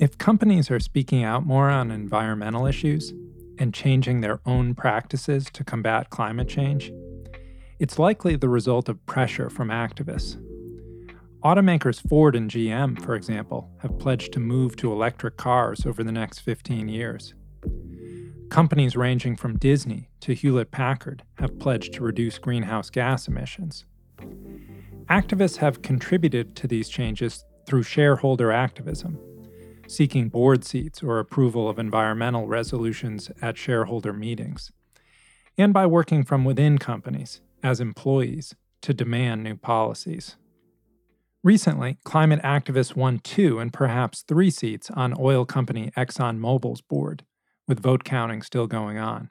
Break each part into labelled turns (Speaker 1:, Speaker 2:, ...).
Speaker 1: If companies are speaking out more on environmental issues and changing their own practices to combat climate change, it's likely the result of pressure from activists. Automakers Ford and GM, for example, have pledged to move to electric cars over the next 15 years. Companies ranging from Disney to Hewlett Packard have pledged to reduce greenhouse gas emissions. Activists have contributed to these changes through shareholder activism seeking board seats or approval of environmental resolutions at shareholder meetings, and by working from within companies as employees to demand new policies. Recently, climate activists won two and perhaps three seats on oil company ExxonMobil's board, with vote counting still going on.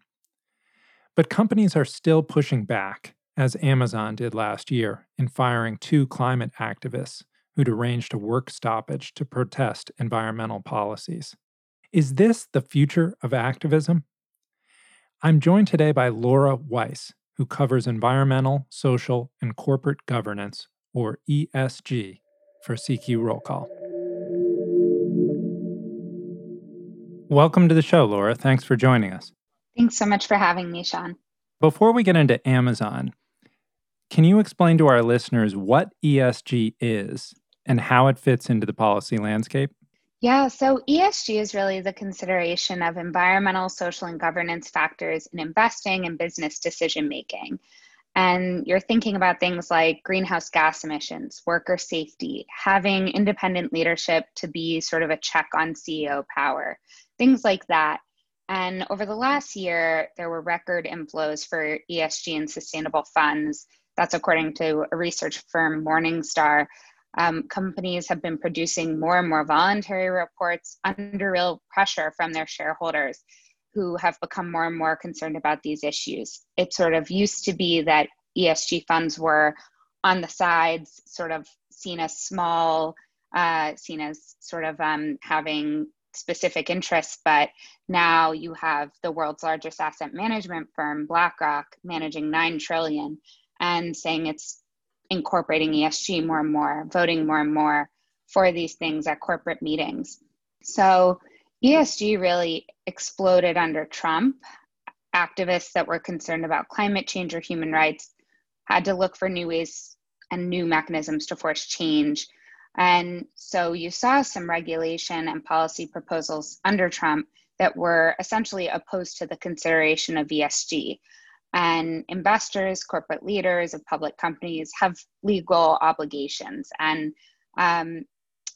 Speaker 1: But companies are still pushing back, as Amazon did last year in firing two climate activists who'd arranged a work stoppage to protest environmental policies. Is this the future of activism? I'm joined today by Laura Weiss, who covers environmental, social, and corporate governance, or ESG, for CQ Roll Call. Welcome to the show, Laura. Thanks for joining us.
Speaker 2: Thanks so much for having me, Shawn.
Speaker 1: Before we get into Amazon, can you explain to our listeners what ESG is and how it fits into the policy landscape?
Speaker 2: Yeah, so ESG is really the consideration of environmental, social, and governance factors in investing and business decision making. And you're thinking about things like greenhouse gas emissions, worker safety, having independent leadership to be sort of a check on CEO power, things like that. And over the last year, there were record inflows for ESG and sustainable funds. That's according to a research firm, Morningstar um, companies have been producing more and more voluntary reports under real pressure from their shareholders who have become more and more concerned about these issues. It sort of used to be that ESG funds were on the sides, sort of seen as small, uh, seen as sort of um, having specific interests, but now you have the world's largest asset management firm, BlackRock, managing 9 trillion and saying it's incorporating ESG more and more, voting more and more for these things at corporate meetings. So ESG really exploded under Trump. Activists that were concerned about climate change or human rights had to look for new ways and new mechanisms to force change. And so you saw some regulation and policy proposals under Trump that were essentially opposed to the consideration of ESG. And investors, corporate leaders of public companies have legal obligations. And um,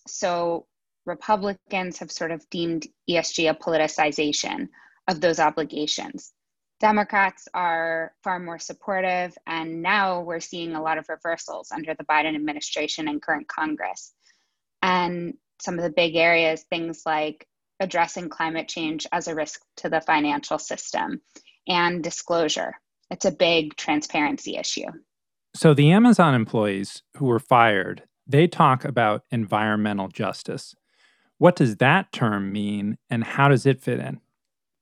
Speaker 2: so Republicans have sort of deemed ESG a politicization of those obligations. Democrats are far more supportive, and now we're seeing a lot of reversals under the Biden administration and current Congress. And some of the big areas, things like addressing climate change as a risk to the financial system and disclosure it's a big transparency issue.
Speaker 1: So the Amazon employees who were fired, they talk about environmental justice. What does that term mean and how does it fit in?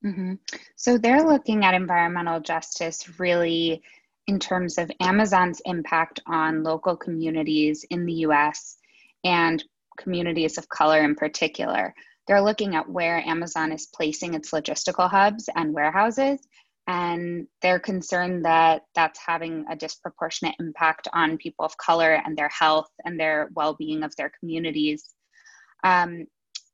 Speaker 2: Mm-hmm. So they're looking at environmental justice really in terms of Amazon's impact on local communities in the US and communities of color in particular. They're looking at where Amazon is placing its logistical hubs and warehouses and they're concerned that that's having a disproportionate impact on people of color and their health and their well-being of their communities. Um,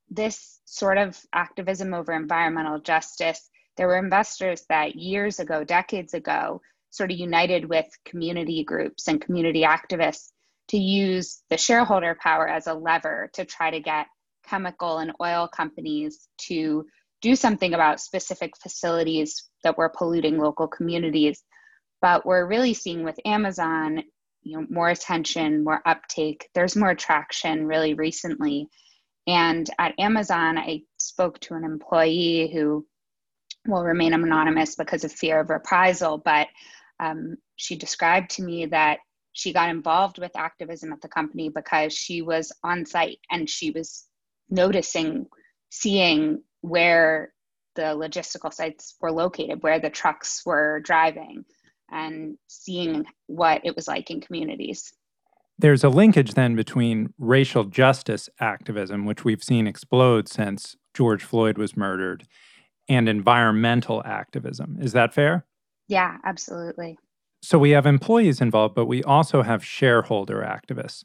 Speaker 2: this sort of activism over environmental justice there were investors that years ago decades ago sort of united with community groups and community activists to use the shareholder power as a lever to try to get chemical and oil companies to do something about specific facilities that were polluting local communities. But we're really seeing with Amazon, you know, more attention, more uptake. There's more traction really recently. And at Amazon, I spoke to an employee who will remain anonymous because of fear of reprisal, but um, she described to me that she got involved with activism at the company because she was on site and she was noticing, seeing where the logistical sites were located, where the trucks were driving, and seeing what it was like in communities.
Speaker 1: There's a linkage then between racial justice activism, which we've seen explode since George Floyd was murdered, and environmental activism. Is that fair?
Speaker 2: Yeah, absolutely.
Speaker 1: So we have employees involved, but we also have shareholder activists.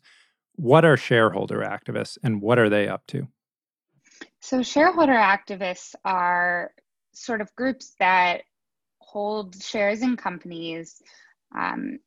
Speaker 1: What are shareholder activists and what are they up to?
Speaker 2: So, shareholder activists are sort of groups that hold shares in companies, um,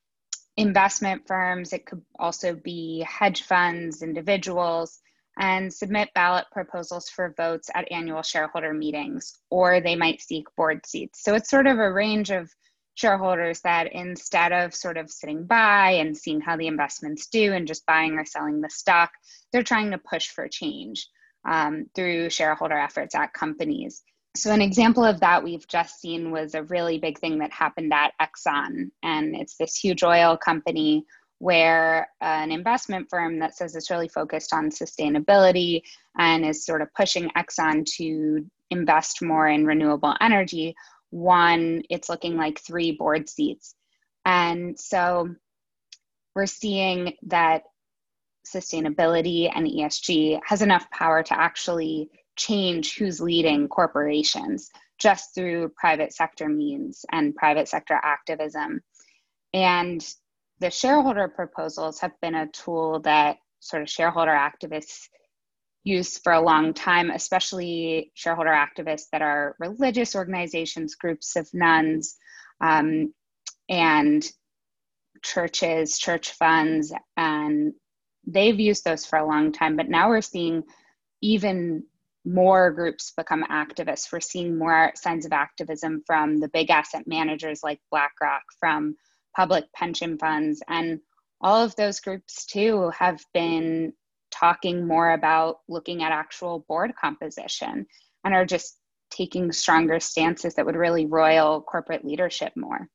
Speaker 2: investment firms, it could also be hedge funds, individuals, and submit ballot proposals for votes at annual shareholder meetings, or they might seek board seats. So it's sort of a range of shareholders that instead of sort of sitting by and seeing how the investments do and just buying or selling the stock, they're trying to push for change um, through shareholder efforts at companies. So, an example of that we've just seen was a really big thing that happened at Exxon. And it's this huge oil company where an investment firm that says it's really focused on sustainability and is sort of pushing Exxon to invest more in renewable energy won, it's looking like three board seats. And so we're seeing that sustainability and ESG has enough power to actually change who's leading corporations just through private sector means and private sector activism. And the shareholder proposals have been a tool that sort of shareholder activists use for a long time, especially shareholder activists that are religious organizations, groups of nuns, um, and churches, church funds, and they've used those for a long time. But now we're seeing even more groups become activists. We're seeing more signs of activism from the big asset managers like BlackRock, from public pension funds, and all of those groups too have been talking more about looking at actual board composition and are just taking stronger stances that would really royal corporate leadership more.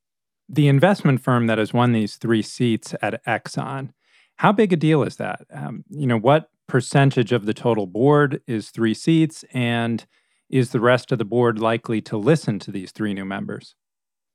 Speaker 1: The investment firm that has won these three seats at Exxon, how big a deal is that? Um, you know, what percentage of the total board is three seats, and is the rest of the board likely to listen to these three new members?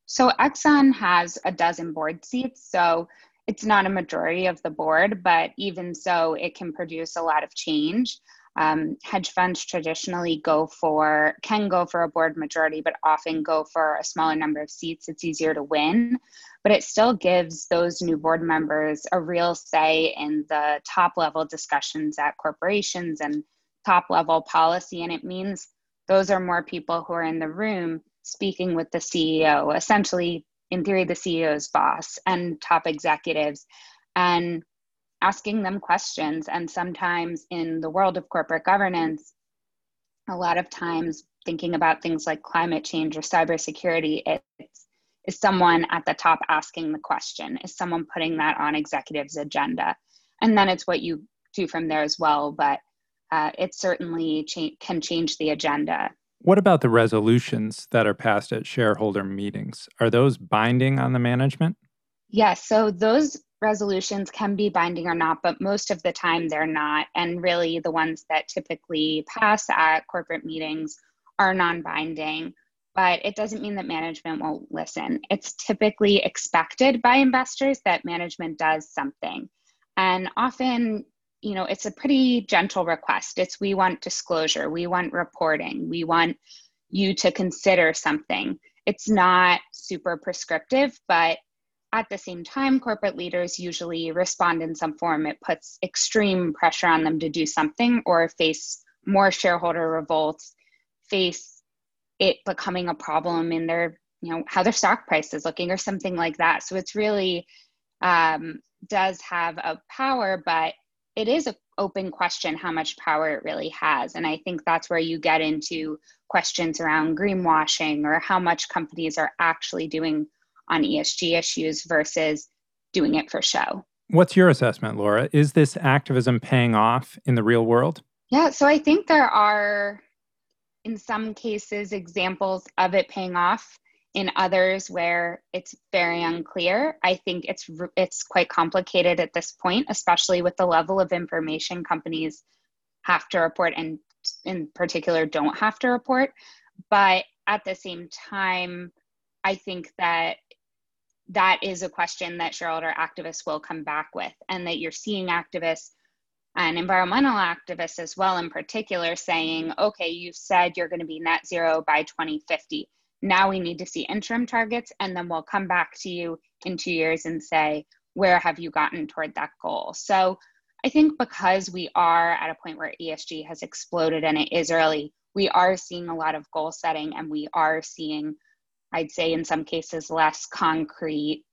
Speaker 2: So Exxon has a dozen board seats. So it's not a majority of the board, but even so, it can produce a lot of change. Um, hedge funds traditionally go for can go for a board majority, but often go for a smaller number of seats. It's easier to win, but it still gives those new board members a real say in the top level discussions at corporations and top level policy. And it means those are more people who are in the room speaking with the CEO, essentially in theory, the CEO's boss and top executives, and asking them questions. And sometimes in the world of corporate governance, a lot of times thinking about things like climate change or cybersecurity, it's is someone at the top asking the question? Is someone putting that on executives' agenda? And then it's what you do from there as well. But uh, it certainly cha- can change the agenda.
Speaker 1: What about the resolutions that are passed at shareholder meetings? Are those binding on the management?
Speaker 2: Yes, so those resolutions can be binding or not, but most of the time they're not. And really, the ones that typically pass at corporate meetings are non binding, but it doesn't mean that management won't listen. It's typically expected by investors that management does something. And often you know, it's a pretty gentle request. It's we want disclosure, we want reporting, we want you to consider something. It's not super prescriptive, but at the same time, corporate leaders usually respond in some form. It puts extreme pressure on them to do something or face more shareholder revolts, face it becoming a problem in their, you know, how their stock price is looking or something like that. So it's really um, does have a power, but it is an open question how much power it really has. And I think that's where you get into questions around greenwashing or how much companies are actually doing on ESG issues versus doing it for show.
Speaker 1: What's your assessment, Laura? Is this activism paying off in the real world?
Speaker 2: Yeah, so I think there are, in some cases, examples of it paying off in others where it's very unclear i think it's it's quite complicated at this point especially with the level of information companies have to report and in particular don't have to report but at the same time i think that that is a question that shareholder activists will come back with, and that you're seeing activists and environmental activists as well, in particular, saying, okay, you've said you're going to be net zero by 2050. Now we need to see interim targets, and then we'll come back to you in two years and say, where have you gotten toward that goal? So I think because we are at a point where ESG has exploded and it is early, we are seeing a lot of goal setting and we are seeing, I'd say in some cases, less concrete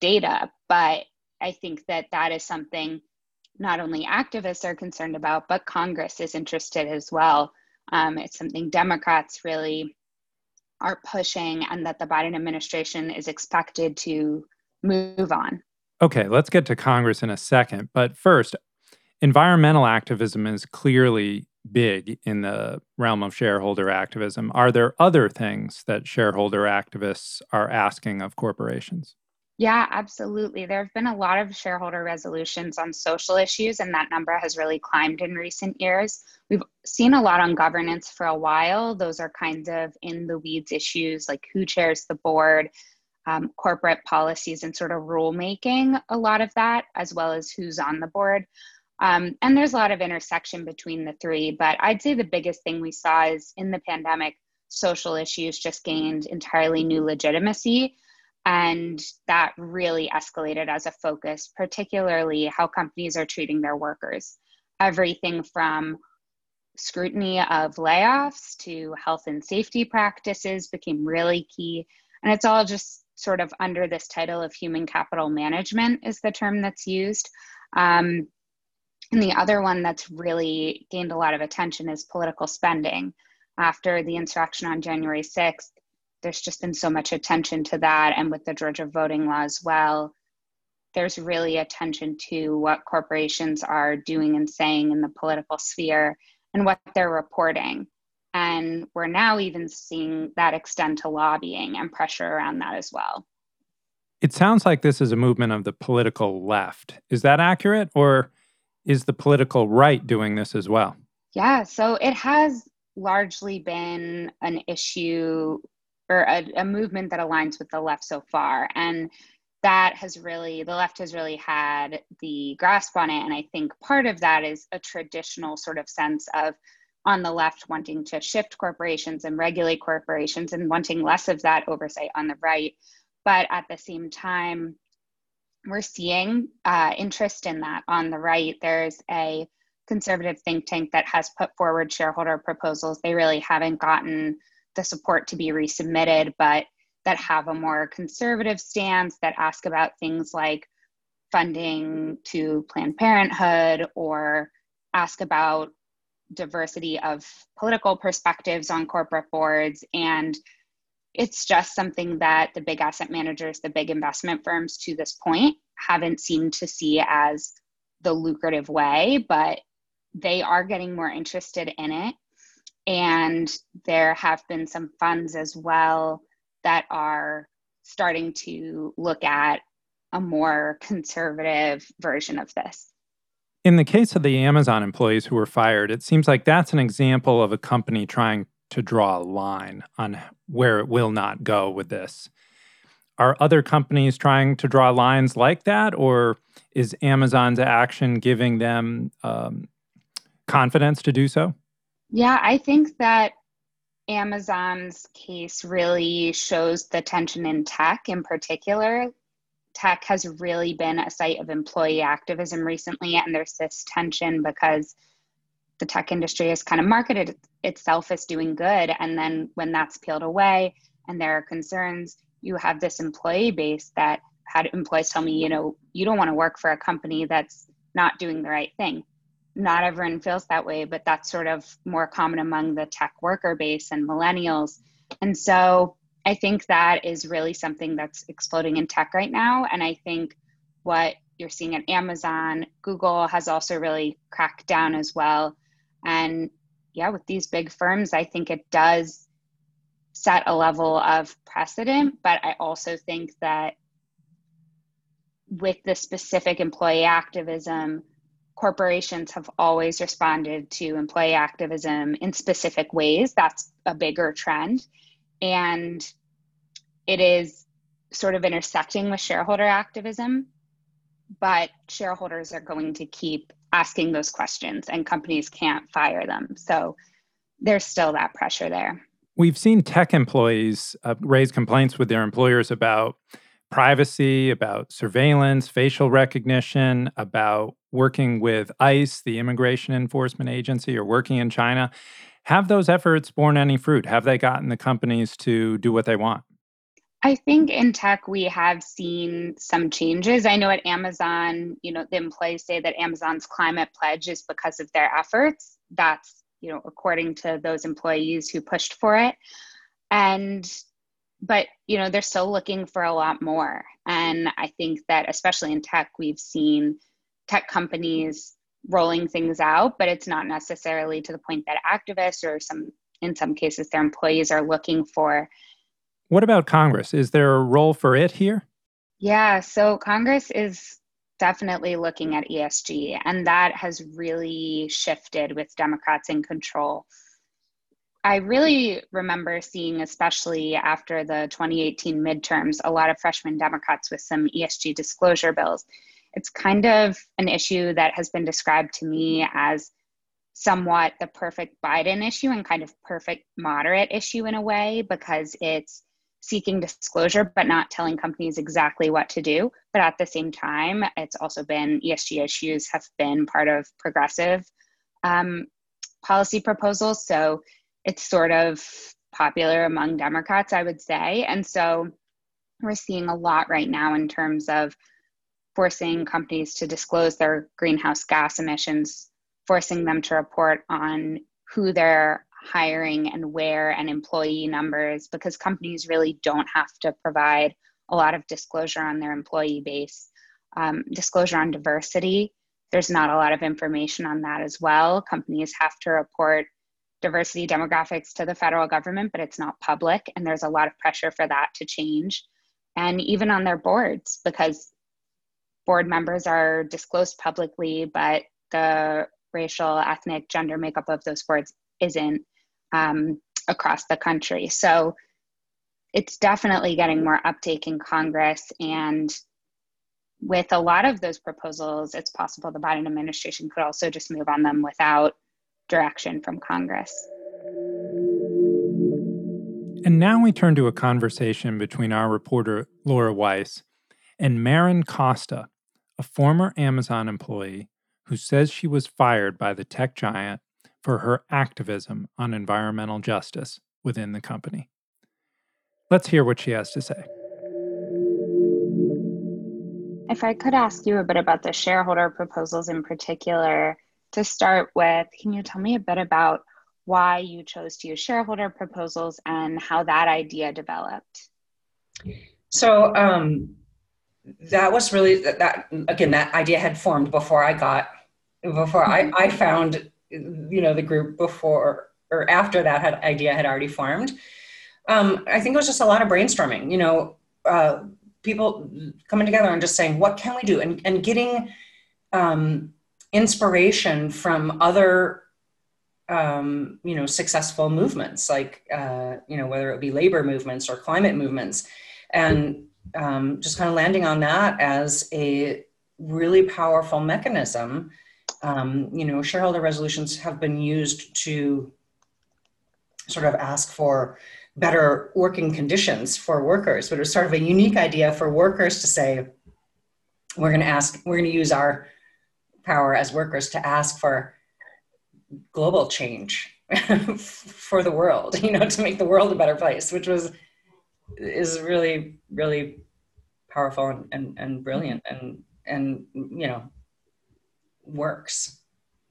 Speaker 2: data. But I think that that is something not only activists are concerned about, but Congress is interested as well. Um, it's something Democrats really are pushing and that the Biden administration is expected to move on.
Speaker 1: Okay, let's get to Congress in a second. But first, environmental activism is clearly big in the realm of shareholder activism. Are there other things that shareholder activists are asking of corporations?
Speaker 2: Yeah, absolutely. There have been a lot of shareholder resolutions on social issues, and that number has really climbed in recent years. We've seen a lot on governance for a while. Those are kinds of in the weeds issues like who chairs the board, um, corporate policies and sort of rulemaking, a lot of that, as well as who's on the board. Um, and there's a lot of intersection between the three, but I'd say the biggest thing we saw is in the pandemic, social issues just gained entirely new legitimacy. And that really escalated as a focus, particularly how companies are treating their workers. Everything from scrutiny of layoffs to health and safety practices became really key. And it's all just sort of under this title of human capital management is the term that's used. Um, and the other one that's really gained a lot of attention is political spending. After the insurrection on January 6th, there's just been so much attention to that. And with the Georgia voting law as well, there's really attention to what corporations are doing and saying in the political sphere and what they're reporting. And we're now even seeing that extend to lobbying and pressure around that as well.
Speaker 1: It sounds like this is a movement of the political left. Is that accurate? Or is the political right doing this as well?
Speaker 2: Yeah, so it has largely been an issue or a, a movement that aligns with the left so far. And that has really the left has really had the grasp on it and i think part of that is a traditional sort of sense of on the left wanting to shift corporations and regulate corporations and wanting less of that oversight on the right. But at the same time, we're seeing uh, interest in that on the right. There's a conservative think tank that has put forward shareholder proposals. They really haven't gotten the support to be resubmitted, but that have a more conservative stance that ask about things like funding to Planned Parenthood or ask about diversity of political perspectives on corporate boards. And it's just something that the big asset managers, the big investment firms to this point haven't seemed to see as the lucrative way, but they are getting more interested in it. And there have been some funds as well that are starting to look at a more conservative version of this.
Speaker 1: In the case of the Amazon employees who were fired, it seems like that's an example of a company trying to draw a line on where it will not go with this. Are other companies trying to draw lines like that, or is Amazon's action giving them um, confidence to do so?
Speaker 2: Yeah, I think that Amazon's case really shows the tension in tech in particular tech has really been a site of employee activism recently, and there's this tension because the tech industry has kind of marketed itself as doing good. And then when that's peeled away and there are concerns, you have this employee base that had employees tell me, you know, you don't want to work for a company that's not doing the right thing. Not everyone feels that way, but that's sort of more common among the tech worker base and millennials. And so I think that is really something that's exploding in tech right now. And I think what you're seeing at Amazon, Google has also really cracked down as well. And yeah, with these big firms, I think it does set a level of precedent. But I also think that with the specific employee activism, corporations have always responded to employee activism in specific ways. That's a bigger trend. And it is sort of intersecting with shareholder activism, but shareholders are going to keep asking those questions and companies can't fire them. So there's still that pressure there.
Speaker 1: We've seen tech employees uh, raise complaints with their employers about privacy, about surveillance, facial recognition, about working with ICE, the immigration enforcement agency, or working in China. Have those efforts borne any fruit? Have they gotten the companies to do what they want?
Speaker 2: I think in tech we have seen some changes. I know at Amazon, you know, the employees say that Amazon's climate pledge is because of their efforts. That's, you know, according to those employees who pushed for it. And but, you know, they're still looking for a lot more. And I think that especially in tech we've seen tech companies rolling things out, but it's not necessarily to the point that activists or some in some cases their employees are looking for.
Speaker 1: What about Congress? Is there a role for it here?
Speaker 2: Yeah, so Congress is definitely looking at ESG, and that has really shifted with Democrats in control. I really remember seeing, especially after the 2018 midterms, a lot of freshman Democrats with some ESG disclosure bills it's kind of an issue that has been described to me as somewhat the perfect Biden issue and kind of perfect moderate issue in a way because it's seeking disclosure but not telling companies exactly what to do. But at the same time, it's also been ESG issues have been part of progressive um, policy proposals. So it's sort of popular among Democrats, I would say. And so we're seeing a lot right now in terms of forcing companies to disclose their greenhouse gas emissions, forcing them to report on who they're hiring and where and employee numbers because companies really don't have to provide a lot of disclosure on their employee base. Um, disclosure on diversity, there's not a lot of information on that as well. Companies have to report diversity demographics to the federal government, but it's not public, and there's a lot of pressure for that to change. And even on their boards, because board members are disclosed publicly, but the racial, ethnic, gender makeup of those boards isn't um, across the country. So it's definitely getting more uptake in Congress. And with a lot of those proposals, it's possible the Biden administration could also just move on them without direction from Congress.
Speaker 1: And now we turn to a conversation between our reporter, Laura Weiss, and Maren Costa, a former Amazon employee who says she was fired by the tech giant for her activism on environmental justice within the company. Let's hear what she has to say.
Speaker 2: If I could ask you a bit about the shareholder proposals in particular, to start with, can you tell me a bit about why you chose to use shareholder proposals and how that idea developed?
Speaker 3: So, um, that was really that, that, again that idea had formed before i got before mm-hmm. I, I found you know the group before or after that had idea had already formed um, i think it was just a lot of brainstorming you know uh, people coming together and just saying what can we do and, and getting um, inspiration from other um, you know successful movements like uh, you know whether it be labor movements or climate movements and um, just kind of landing on that as a really powerful mechanism. Um, you know, shareholder resolutions have been used to sort of ask for better working conditions for workers, but it was sort of a unique idea for workers to say, we're going to ask, we're going to use our power as workers to ask for global change for the world, you know, to make the world a better place, which was is really really powerful and, and, and brilliant and and you know works.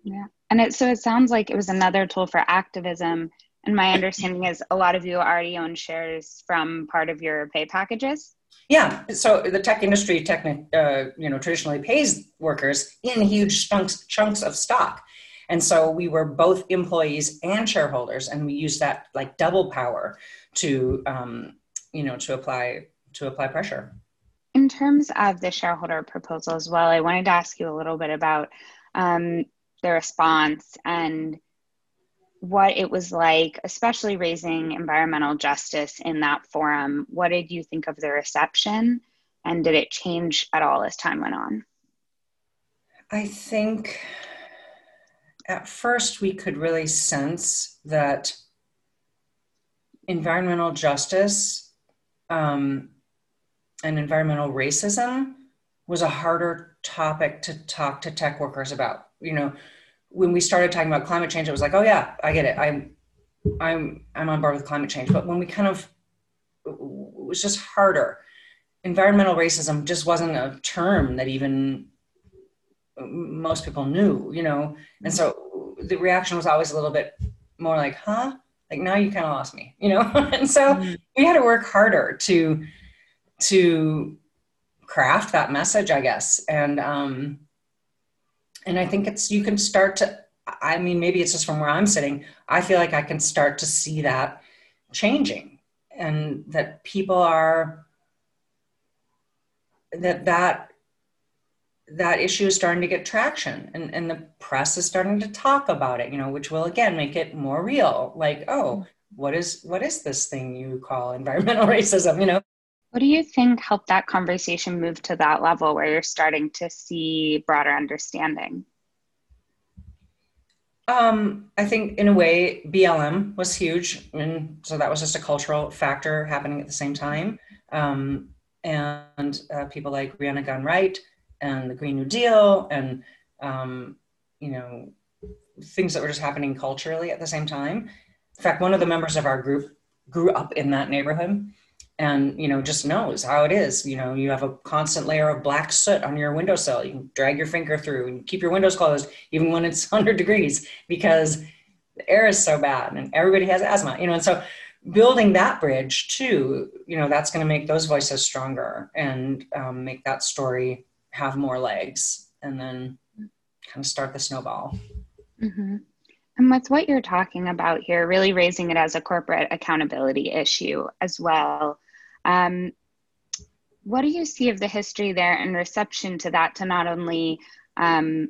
Speaker 2: Yeah. And it so it sounds like it was another tool for activism. And my understanding is a lot of you already own shares from part of your pay packages.
Speaker 3: Yeah. So the tech industry technic uh, you know traditionally pays workers in huge chunks chunks of stock. And so we were both employees and shareholders and we used that like double power to um, you know to apply to apply pressure
Speaker 2: in terms of the shareholder proposal as well i wanted to ask you a little bit about um, the response and what it was like, especially raising environmental justice in that forum. What did you think of the reception? And did it change at all as time went on?
Speaker 3: I think at first we could really sense that environmental justice um, and environmental racism was a harder topic to talk to tech workers about. You know, when we started talking about climate change, it was like, oh yeah, I get it. I'm I'm I'm on board with climate change. But when we kind of it was just harder. Environmental racism just wasn't a term that even most people knew, you know. And so the reaction was always a little bit more like, huh? Like now you kind of lost me, you know? and so mm-hmm. we had to work harder to to craft that message, I guess. And um and I think it's you can start to I mean maybe it's just from where I'm sitting, I feel like I can start to see that changing and that people are that that that issue is starting to get traction and, and the press is starting to talk about it you know which will again make it more real. Like oh what is what is this thing you call environmental racism you know
Speaker 2: what do you think helped that conversation move to that level where you're starting to see broader understanding
Speaker 3: um, I think in a way BLM was huge, and so that was just a cultural factor happening at the same time. Um, and uh, people like Rhiana Gunn Wright and the Green New Deal and um, you know things that were just happening culturally at the same time. In fact, one of the members of our group grew up in that neighborhood and you know just knows how it is you know you have a constant layer of black soot on your windowsill you can drag your finger through and keep your windows closed even when it's 100 degrees because the air is so bad and everybody has asthma you know and so building that bridge too you know that's going to make those voices stronger and um, make that story have more legs and then kind of start the snowball.
Speaker 2: Mm-hmm. And with what you're talking about here, really raising it as a corporate accountability issue as well. Um, what do you see of the history there and reception to that to not only um,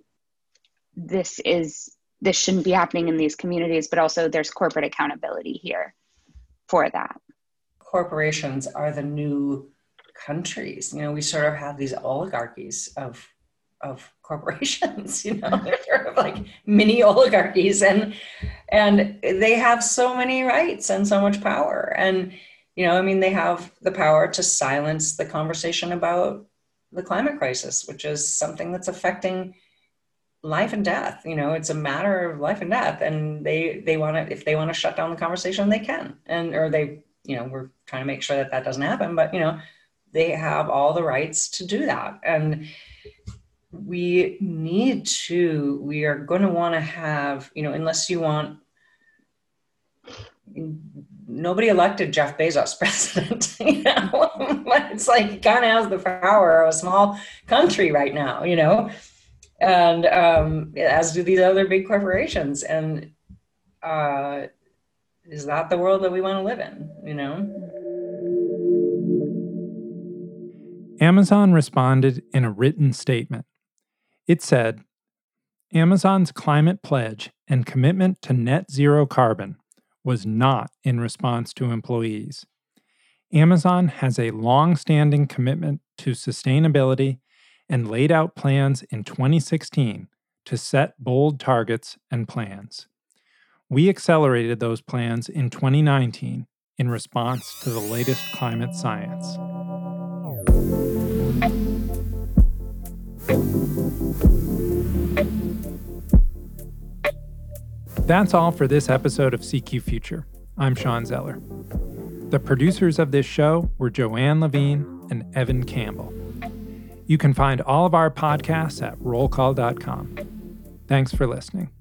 Speaker 2: this is this shouldn't be happening in these communities, but also there's corporate accountability here for that.
Speaker 3: Corporations are the new countries. You know, we sort of have these oligarchies of of corporations. You know, they're sort of like mini oligarchies, and and they have so many rights and so much power. And you know, I mean, they have the power to silence the conversation about the climate crisis, which is something that's affecting life and death you know it's a matter of life and death and they they want to if they want to shut down the conversation they can and or they you know we're trying to make sure that that doesn't happen but you know they have all the rights to do that. And we need to, we are going to want to have, you know, unless you want, nobody elected Jeff Bezos president. you know, it's like he kind of has the power of a small country right now, you know, and um, as do these other big corporations. And uh, is that the world that we want to live in, you know?
Speaker 1: Amazon responded in a written statement. It said Amazon's climate pledge and commitment to net zero carbon was not in response to employees. Amazon has a long standing commitment to sustainability and laid out plans in 2016 to set bold targets and plans. We accelerated those plans in 2019 in response to the latest climate science. That's all for this episode of CQ Future. I'm Shawn Zeller. The producers of this show were Joanne Levine and Evan Campbell. You can find all of our podcasts at rollcall.com. Thanks for listening.